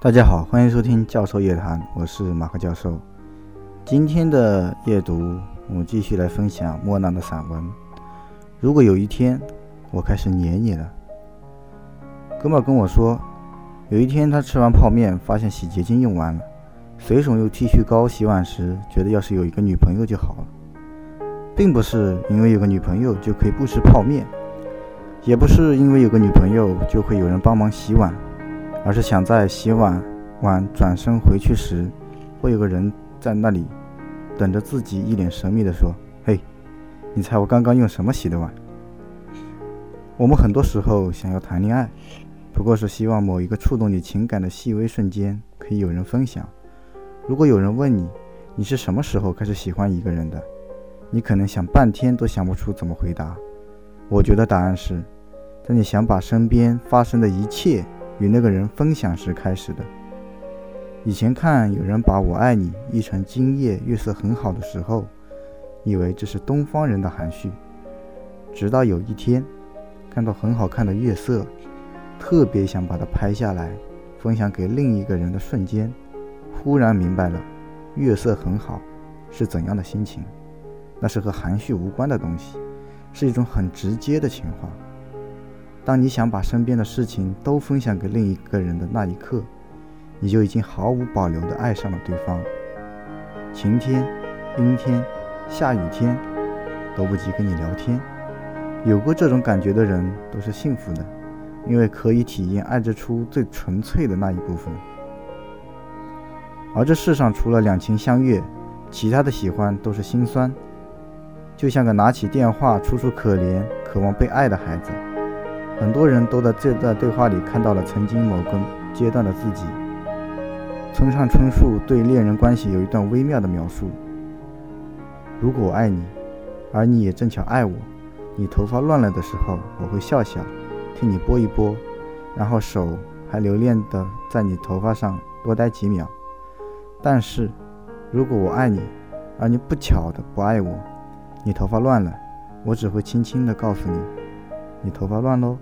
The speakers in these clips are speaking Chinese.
大家好，欢迎收听教授夜谈，我是马克教授。今天的夜读，我们继续来分享莫娜的散文。如果有一天我开始黏你了，哥们跟我说，有一天他吃完泡面，发现洗洁精用完了，随手用剃须膏洗碗时，觉得要是有一个女朋友就好了，并不是因为有个女朋友就可以不吃泡面，也不是因为有个女朋友就会有人帮忙洗碗。而是想在洗碗碗转身回去时，会有个人在那里等着自己，一脸神秘地说：“嘿，你猜我刚刚用什么洗的碗？”我们很多时候想要谈恋爱，不过是希望某一个触动你情感的细微瞬间可以有人分享。如果有人问你，你是什么时候开始喜欢一个人的，你可能想半天都想不出怎么回答。我觉得答案是，在你想把身边发生的一切。与那个人分享时开始的。以前看有人把我爱你译成今夜月色很好的时候，以为这是东方人的含蓄。直到有一天，看到很好看的月色，特别想把它拍下来，分享给另一个人的瞬间，忽然明白了，月色很好是怎样的心情。那是和含蓄无关的东西，是一种很直接的情话。当你想把身边的事情都分享给另一个人的那一刻，你就已经毫无保留地爱上了对方。晴天、阴天、下雨天都不及跟你聊天。有过这种感觉的人都是幸福的，因为可以体验爱之初最纯粹的那一部分。而这世上除了两情相悦，其他的喜欢都是心酸，就像个拿起电话楚楚可怜、渴望被爱的孩子。很多人都在这段对话里看到了曾经某个阶段的自己。村上春树对恋人关系有一段微妙的描述：如果我爱你，而你也正巧爱我，你头发乱了的时候，我会笑笑，替你拨一拨，然后手还留恋的在你头发上多待几秒。但是，如果我爱你，而你不巧的不爱我，你头发乱了，我只会轻轻地告诉你。你头发乱喽？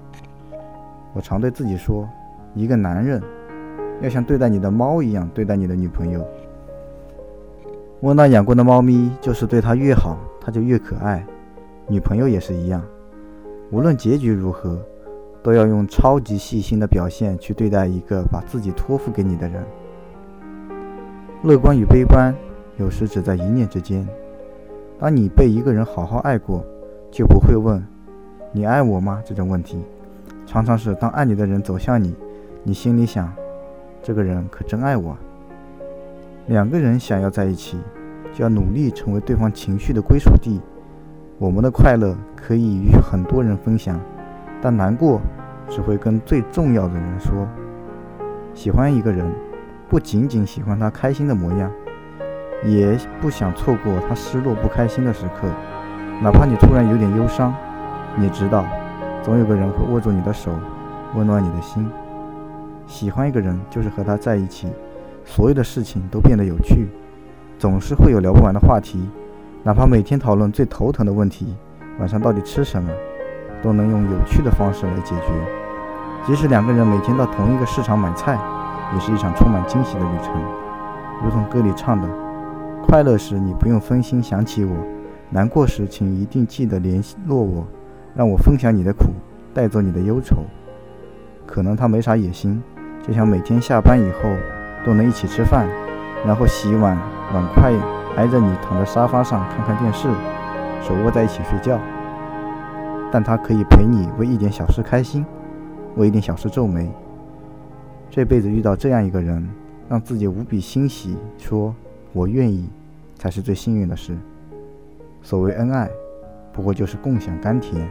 我常对自己说，一个男人要像对待你的猫一样对待你的女朋友。莫娜养过的猫咪就是对它越好，它就越可爱。女朋友也是一样，无论结局如何，都要用超级细心的表现去对待一个把自己托付给你的人。乐观与悲观有时只在一念之间。当你被一个人好好爱过，就不会问。你爱我吗？这种问题，常常是当爱你的人走向你，你心里想，这个人可真爱我。两个人想要在一起，就要努力成为对方情绪的归属地。我们的快乐可以与很多人分享，但难过只会跟最重要的人说。喜欢一个人，不仅仅喜欢他开心的模样，也不想错过他失落不开心的时刻，哪怕你突然有点忧伤。你知道，总有个人会握住你的手，温暖你的心。喜欢一个人，就是和他在一起，所有的事情都变得有趣，总是会有聊不完的话题。哪怕每天讨论最头疼的问题，晚上到底吃什么，都能用有趣的方式来解决。即使两个人每天到同一个市场买菜，也是一场充满惊喜的旅程。如同歌里唱的：“快乐时你不用分心想起我，难过时请一定记得联络我。”让我分享你的苦，带走你的忧愁。可能他没啥野心，就想每天下班以后都能一起吃饭，然后洗碗，碗筷挨着你躺在沙发上看看电视，手握在一起睡觉。但他可以陪你为一点小事开心，为一点小事皱眉。这辈子遇到这样一个人，让自己无比欣喜，说我愿意，才是最幸运的事。所谓恩爱，不过就是共享甘甜。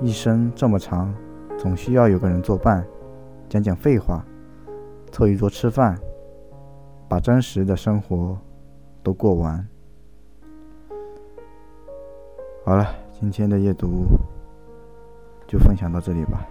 一生这么长，总需要有个人作伴，讲讲废话，凑一桌吃饭，把真实的生活都过完。好了，今天的阅读就分享到这里吧。